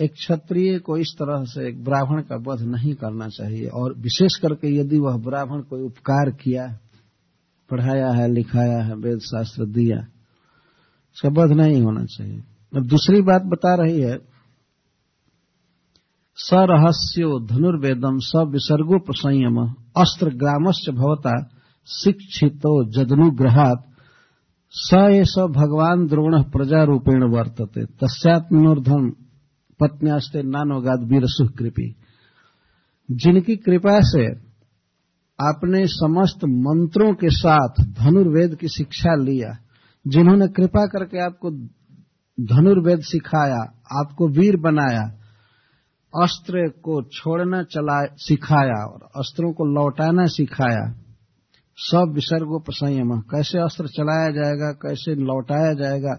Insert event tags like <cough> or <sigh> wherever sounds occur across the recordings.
एक क्षत्रिय को इस तरह से एक ब्राह्मण का वध नहीं करना चाहिए। और विशेष करके यदि वह ब्राह्मण कोई उपकार किया, पढ़ाया है, लिखाया है वेद शास्त्र दिया, उसका वध नहीं होना चाहिए। अब दूसरी बात बता रही है, सरहस्यो धनुर्वेदम स विसर्गो प्रसंयम अस्त्र ग्रामश्च भवता शिक्षितो जदनुग्रहात स एष भगवान द्रोण प्रजारूपेण वर्तते, तस्यात्मनोर्धम पत्न्यास्ते नानोगाद वीर सुकृपी जिनकी कृपा से आपने समस्त मंत्रों के साथ धनुर्वेद की शिक्षा लिया, जिन्होंने कृपा करके आपको धनुर्वेद सिखाया, आपको वीर बनाया, अस्त्र को छोड़ना चला, सिखाया और अस्त्रों को लौटाना सिखाया, सब विसर्गो प्रसंयम कैसे अस्त्र चलाया जाएगा, कैसे लौटाया जाएगा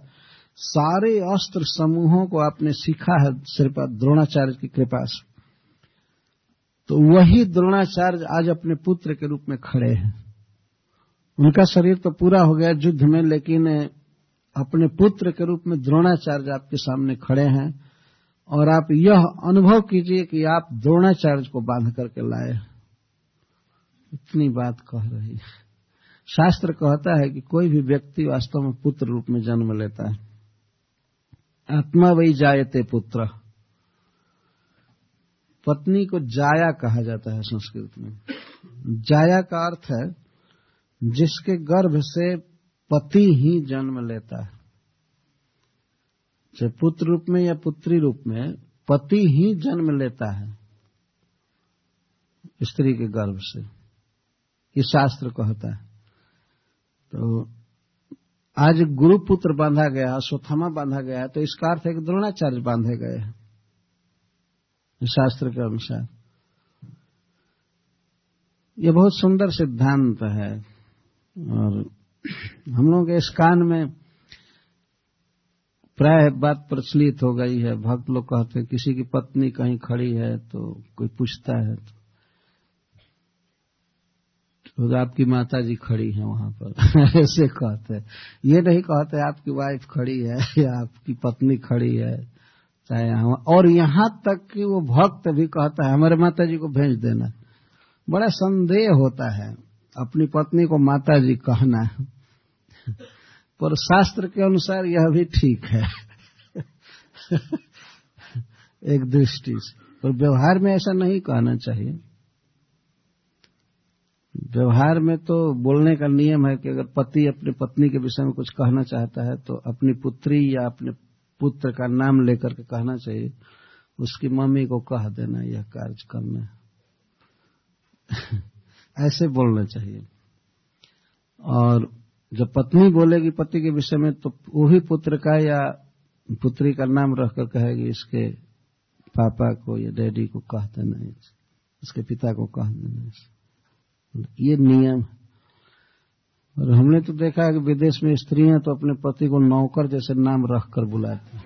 सारे अस्त्र समूहों को आपने सीखा है सिर्फ़ द्रोणाचार्य की कृपा से। तो वही द्रोणाचार्य आज अपने पुत्र के रूप में खड़े हैं। उनका शरीर तो पूरा हो गया युद्ध में, लेकिन अपने पुत्र के रूप में द्रोणाचार्य आपके सामने खड़े हैं। और आप यह अनुभव कीजिए कि आप द्रोणाचार्य को बाँध करके लाए इतनी बात कह रही है। शास्त्र कहता है कि कोई भी व्यक्ति वास्तव में पुत्र रूप में जन्म लेता है। आत्मा वही जायते पुत्र। पत्नी को जाया कहा जाता है संस्कृत में। जाया का अर्थ है, जिसके गर्भ से पति ही जन्म लेता है। चाहे पुत्र रूप में या पुत्री रूप में, पति ही जन्म लेता है स्त्री के गर्भ से। ये शास्त्र कहता है। तो आज गुरु पुत्र बांधा गया, अश्वत्थामा बांधा गया तो इसका अर्थ है कि द्रोणाचार्य बांधे गए हैं। शास्त्र के अनुसार। ये बहुत सुंदर सिद्धांत है, और हम लोग के इस कान में प्राय बात प्रचलित हो गई है। भक्त लोग कहते हैं, किसी की पत्नी कहीं खड़ी है तो कोई पूछता है तो तो आपकी माता जी खड़ी है वहाँ पर। <laughs> ऐसे कहते हैं। ये नहीं कहते, आपकी वाइफ खड़ी है या आपकी पत्नी खड़ी है, चाहे और यहाँ तक कि वो भक्त भी कहता है, हमारे माता जी को भेज देना। बड़ा संदेह होता है, अपनी पत्नी को माता जी कहना। है <laughs> पर शास्त्र के अनुसार यह भी ठीक है। <laughs> एक दृष्टि से। पर व्यवहार में ऐसा नहीं कहना चाहिए। व्यवहार में तो बोलने का नियम है कि अगर पति अपनी पत्नी के विषय में कुछ कहना चाहता है तो अपनी पुत्री या अपने पुत्र का नाम लेकर के कहना चाहिए। उसकी मम्मी को कह देना, यह कार्य करना <laughs> ऐसे बोलना चाहिए। और जब पत्नी बोलेगी पति के विषय में तो वही पुत्र का या पुत्री का नाम रखकर कहेगी, इसके पापा को या डैडी को कह देना इसके पिता को कह देना ये नियम और हमने तो देखा है कि विदेश में स्त्रियाँ तो अपने पति को नौकर जैसे नाम रखकर बुलाती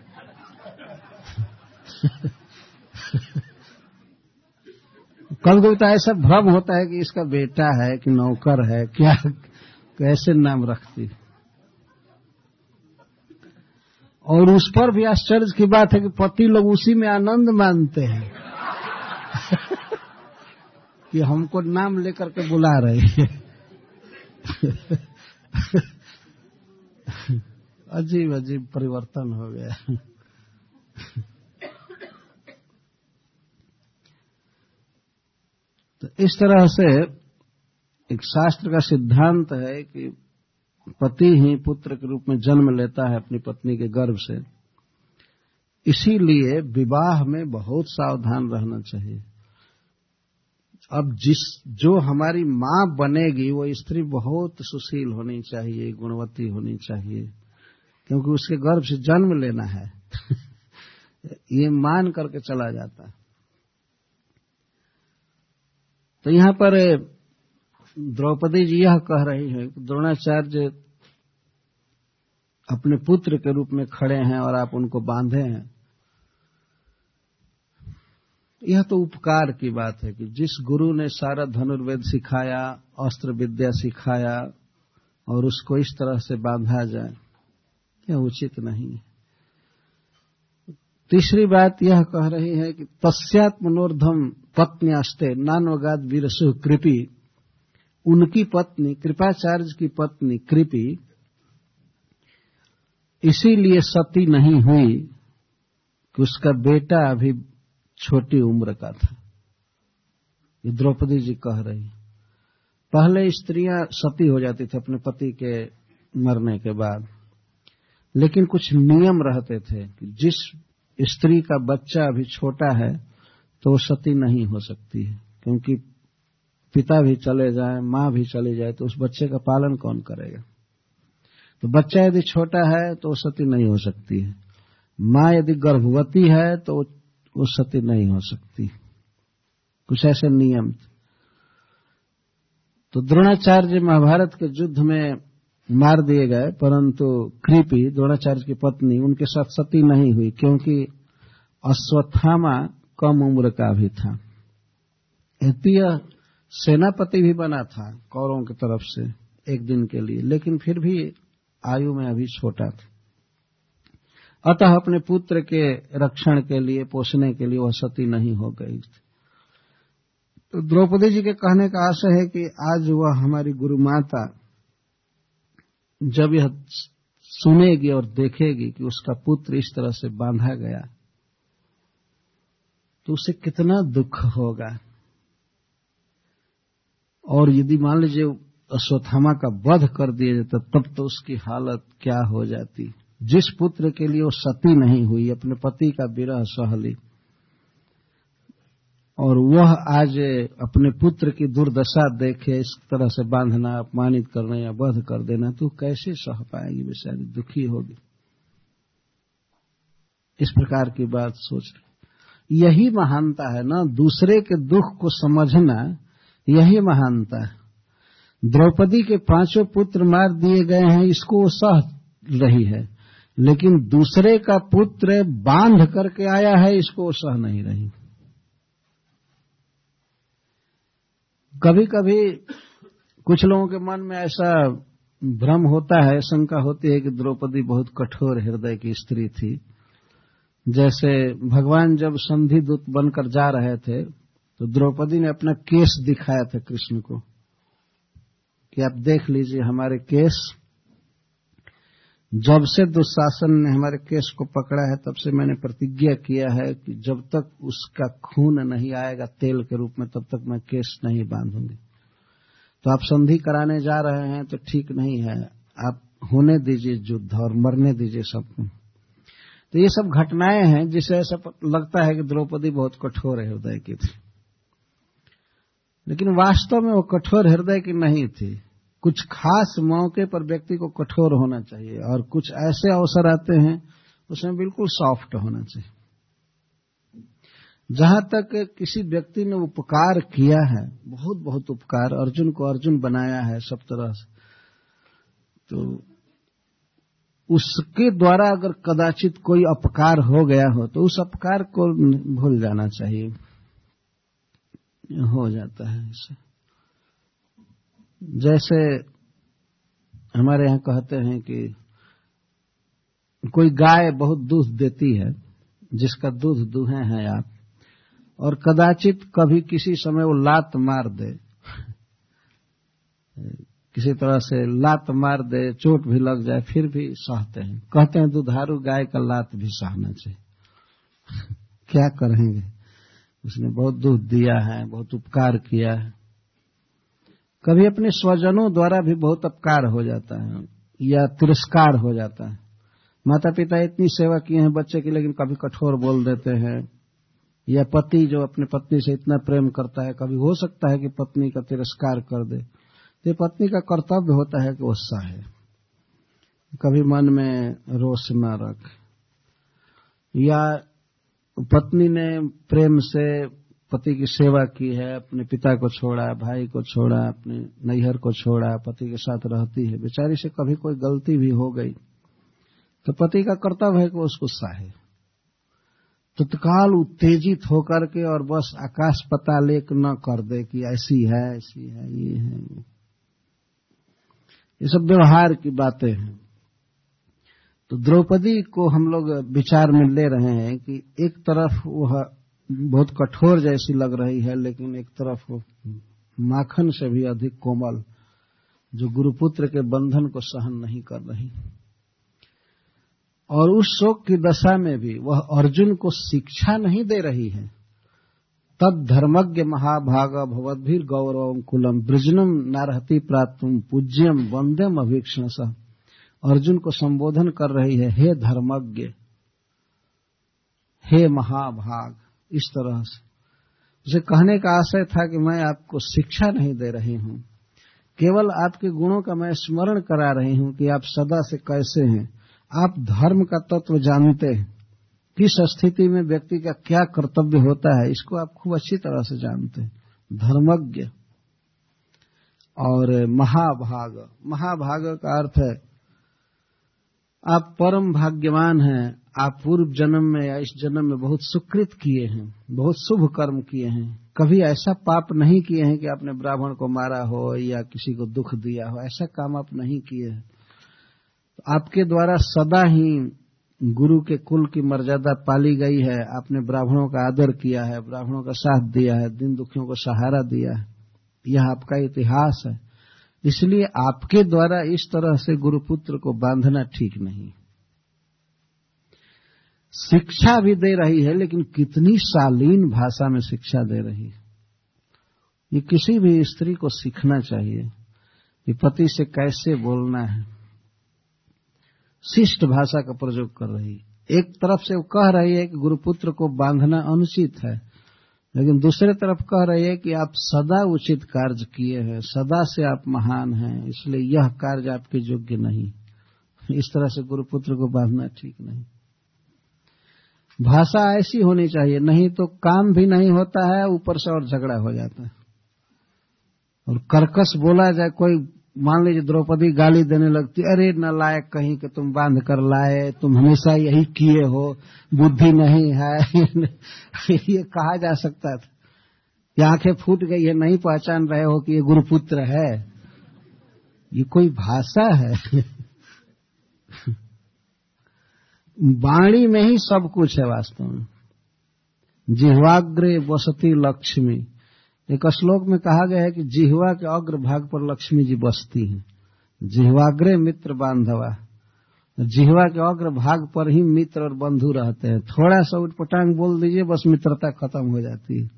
कभी कभी तो ऐसा भ्रम होता है कि इसका बेटा है कि नौकर है, क्या, कैसे नाम रखती और उस पर भी आश्चर्य की बात है कि पति लोग उसी में आनंद मानते हैं। कि हमको नाम लेकर के बुला रहे अजीब अजीब परिवर्तन हो गया। तो इस तरह से एक शास्त्र का सिद्धांत है कि पति ही पुत्र के रूप में जन्म लेता है अपनी पत्नी के गर्भ से। इसीलिए विवाह में बहुत सावधान रहना चाहिए। अब जिस, जो हमारी माँ बनेगी, वो स्त्री बहुत सुशील होनी चाहिए, गुणवती होनी चाहिए, क्योंकि उसके गर्भ से जन्म लेना है। <laughs> ये मान करके चला जाता है। तो यहाँ पर, द्रौपदी जी यह कह रही है कि द्रोणाचार्य अपने पुत्र के रूप में खड़े हैं और आप उनको बांधे हैं। यह तो उपकार की बात है कि जिस गुरु ने सारा धनुर्वेद सिखाया अस्त्र विद्या सिखाया, और उसको इस तरह से बांधा जाए, यह उचित नहीं है। तीसरी बात यह कह रही है कि तस्यात मनोर्धम पत्न्यास्ते नानवगाद वीरसु कृपी। उनकी पत्नी, कृपाचार्य की पत्नी कृपी, इसीलिए सती नहीं हुई कि उसका बेटा अभी छोटी उम्र का था। ये द्रौपदी जी कह रही पहले स्त्रियाँ सती हो जाती थी अपने पति के मरने के बाद, लेकिन कुछ नियम रहते थे कि जिस स्त्री का बच्चा अभी छोटा है तो वो सती नहीं हो सकती है, क्योंकि पिता भी चले जाए, माँ भी चली जाए तो उस बच्चे का पालन कौन करेगा? तो बच्चा यदि छोटा है तो वो सती नहीं हो सकती है। माँ यदि गर्भवती है तो वो सती नहीं हो सकती। कुछ ऐसे नियम तो द्रोणाचार्य महाभारत के युद्ध में मार दिए गए, परंतु कृपी द्रोणाचार्य की पत्नी उनके साथ सती नहीं हुई, क्योंकि अश्वत्थामा कम उम्र का भी था। एतीय सेनापति भी बना था कौरों की तरफ़ से एक दिन के लिए, लेकिन फिर भी आयु में अभी छोटा था। अतः अपने पुत्र के रक्षण के लिए पोषने के लिए वह सती नहीं हो गई तो द्रौपदी जी के कहने का आशय है कि आज वह हमारी गुरु माता जब यह सुनेगी और देखेगी कि उसका पुत्र इस तरह से बांधा गया तो उसे कितना दुख होगा। और यदि मान लीजिए अश्वत्थामा का वध कर दिया जाता, तब तो उसकी हालत क्या हो जाती। जिस पुत्र के लिए वो सती नहीं हुई, अपने पति का विरह सहली और वह आज अपने पुत्र की दुर्दशा देखे, इस तरह से बांधना, अपमानित करना या वध कर देना तो कैसे सह पाएगी? बेचारी दुखी होगी। इस प्रकार की बात सोच यही महानता है ना, दूसरे के दुख को समझना, यही महानता है। द्रौपदी के पाँचों पुत्र मार दिए गए हैं, इसको वो सह रही है। लेकिन दूसरे का पुत्र बाँध करके आया है, इसको सह नहीं रही। कभी कभी कुछ लोगों के मन में ऐसा भ्रम होता है, शंका होती है कि द्रौपदी बहुत कठोर हृदय की स्त्री थी। जैसे भगवान जब संधि दूत बनकर जा रहे थे तो द्रौपदी ने अपना केस दिखाया था कृष्ण को, कि आप देख लीजिए हमारे केस जब से दुशासन ने हमारे केस को पकड़ा है, तब से मैंने प्रतिज्ञा किया है कि जब तक उसका खून नहीं आएगा तेल के रूप में, तब तक मैं केस नहीं बांधूँगी। तो आप संधि कराने जा रहे हैं तो ठीक नहीं है। आप होने दीजिए युद्ध और मरने दीजिए सबको तो ये सब घटनाएँ हैं जिसे ऐसा लगता है कि द्रौपदी बहुत कठोर हृदय की थी। लेकिन वास्तव में वो कठोर हृदय की नहीं थी। कुछ खास मौके पर व्यक्ति को कठोर होना चाहिए और कुछ ऐसे अवसर आते हैं, उसमें बिल्कुल सॉफ्ट होना चाहिए। जहाँ तक किसी व्यक्ति ने उपकार किया है बहुत बहुत उपकार, अर्जुन को अर्जुन बनाया है सब तरह से तो उसके द्वारा अगर कदाचित कोई अपकार हो गया हो तो उस अपकार को भूल जाना चाहिए। हो जाता है इसे जैसे हमारे यहाँ कहते हैं कि कोई गाय बहुत दूध देती है, जिसका दूध दूहे हैं आप, और कदाचित कभी किसी समय वो लात मार दे, किसी तरह से लात मार दे, चोट भी लग जाए, फिर भी सहते हैं। कहते हैं, दुधारू गाय का लात भी सहना चाहिए। क्या करेंगे? उसने बहुत दूध दिया है, बहुत उपकार किया है। कभी अपने स्वजनों द्वारा भी बहुत अपकार हो जाता है, या तिरस्कार हो जाता है। माता पिता इतनी सेवा किए हैं बच्चे की, लेकिन कभी कठोर बोल देते हैं, या पति जो अपने पत्नी से इतना प्रेम करता है, कभी हो सकता है कि पत्नी का तिरस्कार कर दे। तो पत्नी का कर्तव्य होता है कि वो सहे कभी मन में रोष न रख, या पत्नी ने प्रेम से पति की सेवा की है, अपने पिता को छोड़ा, भाई को छोड़ा, अपने नैहर को छोड़ा, पति के साथ रहती है। बेचारी से कभी कोई गलती भी हो गई तो पति का कर्तव्य है कि उसको सहे। तत्काल तो उत्तेजित होकर के और बस आकाश पता लेक न कर दे कि ऐसी है ऐसी है, ये है ये सब व्यवहार की बातें हैं। तो द्रौपदी को हम लोग विचार में ले रहे हैं कि एक तरफ़ वह बहुत कठोर जैसी लग रही है, लेकिन एक तरफ़ माखन से भी अधिक कोमल, जो गुरुपुत्र के बंधन को सहन नहीं कर रही। और उस शोक की दशा में भी वह अर्जुन को शिक्षा नहीं दे रही है। तद धर्मज्ञ महाभाग भवद्भीर गौरव कुलम ब्रजनम नारहति प्राप्त पूज्यम वंदेम अभीक्षण सह अर्जुन को संबोधन कर रही है, हे धर्मज्ञ, हे महाभाग इस तरह से। उसे कहने का आशय था कि मैं आपको शिक्षा नहीं दे रही हूँ। केवल आपके गुणों का मैं स्मरण करा रही हूँ कि आप सदा से कैसे हैं। आप धर्म का तत्व जानते हैं। किस स्थिति में व्यक्ति का क्या कर्तव्य होता है, इसको आप खूब अच्छी तरह से जानते हैं। धर्मज्ञ और महाभाग। महाभाग का अर्थ है आप परम भाग्यवान हैं। आप पूर्व जन्म में या इस जन्म में बहुत सुकृत किए हैं, बहुत शुभ कर्म किए हैं। कभी ऐसा पाप नहीं किए हैं कि आपने ब्राह्मण को मारा हो या किसी को दुख दिया हो। ऐसा काम आप नहीं किए हैं। तो आपके द्वारा सदा ही गुरु के कुल की मर्यादा पाली गई है। आपने ब्राह्मणों का आदर किया है, ब्राह्मणों का साथ दिया है, दिन दुखियों को सहारा दिया है। यह आपका इतिहास है। इसलिए आपके द्वारा इस तरह से गुरुपुत्र को बांधना ठीक नहीं। शिक्षा भी दे रही है, लेकिन कितनी शालीन भाषा में शिक्षा दे रही है। ये किसी भी स्त्री को सीखना चाहिए कि पति से कैसे बोलना है। शिष्ट भाषा का प्रयोग कर रही एक तरफ़ से वो कह रही है कि गुरुपुत्र को बांधना अनुचित है। लेकिन दूसरे तरफ़ कह रही है कि आप सदा उचित कार्य किए हैं, सदा से आप महान हैं, इसलिए यह कार्य आपके योग्य नहीं। इस तरह से गुरुपुत्र को बांधना ठीक नहीं। भाषा ऐसी होनी चाहिए, नहीं तो काम भी नहीं होता है, ऊपर से और झगड़ा हो जाता है। और कर्कश बोला जाए, कोई मान लीजिए द्रौपदी गाली देने लगती, अरे न लायक कहीं के तुम बाँध कर लाए, तुम हमेशा यही किए हो, बुद्धि नहीं है। <laughs> ये कहा जा सकता था। ये आँखें फूट गई है नहीं पहचान रहे हो कि ये गुरुपुत्र है। ये कोई भाषा है? <laughs> वाणी में ही सब कुछ है वास्तव में। जिह्वाग्रे वसती लक्ष्मी। एक श्लोक में कहा गया है कि जिहवा के अग्र भाग पर लक्ष्मी जी बसती हैं। जिहवाग्रे मित्र बांधवा। जिहवा के अग्र भाग पर ही मित्र और बंधु रहते हैं। थोड़ा सा उठपटांग बोल दीजिए, बस मित्रता खत्म हो जाती है।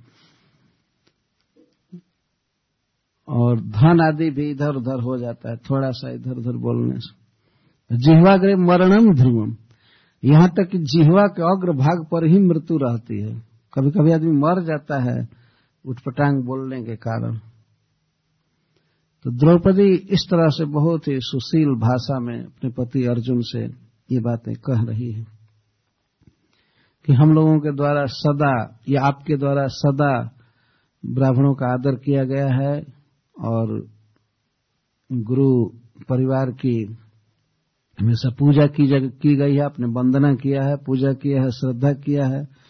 और धन आदि भी इधर उधर हो जाता है, थोड़ा सा इधर उधर बोलने से। जिहवाग्रे मरणम ध्रुवम। यहाँ तक कि जिहवा के अग्र भाग पर ही मृत्यु रहती है। कभी कभी आदमी मर जाता है उठपटांग बोलने के कारण। तो द्रौपदी इस तरह से बहुत ही सुशील भाषा में अपने पति अर्जुन से ये बातें कह रही है कि हम लोगों के द्वारा सदा या आपके द्वारा सदा ब्राह्मणों का आदर किया गया है और गुरु परिवार की हमेशा पूजा की, की गई है आपने वंदना किया है पूजा किया है श्रद्धा किया है।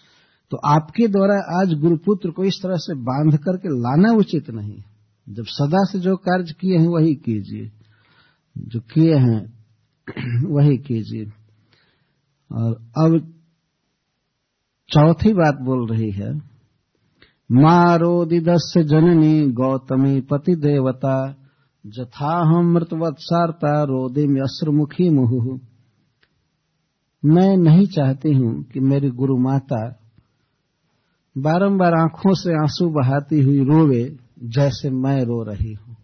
तो आपके द्वारा आज गुरुपुत्र को इस तरह से बाँध करके लाना उचित नहीं जब सदा से जो कार्य किए हैं, वही कीजिए। जो किए हैं, <clears throat> वही कीजिए। और अब चौथी बात बोल रही है मारोदिदस्य जननी गौतमी पति देवता जथाहम मृतवत्सारता रोदे में अश्रमुखी मुहु। मैं नहीं चाहती हूँ कि मेरी गुरु माता बारंबार आँखों से आँसू बहाती हुई रोवे, जैसे मैं रो रही हूँ।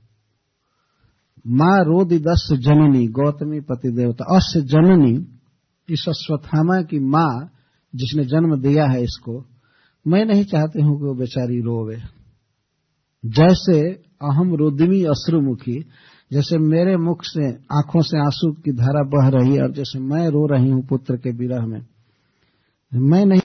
माँ रोदि दस जननी, गौतमी पति देवता। अस्य जननी, इस अश्वत्थामा की माँ जिसने जन्म दिया है इसको, मैं नहीं चाहती हूँ कि वो बेचारी रोवे। जैसे अहम रुद्मी अश्रुमुखी, जैसे मेरे मुख से, आँखों से आँसू की धारा बह रही है, और जैसे मैं रो रही हूँ पुत्र के विरह में। मैं नहीं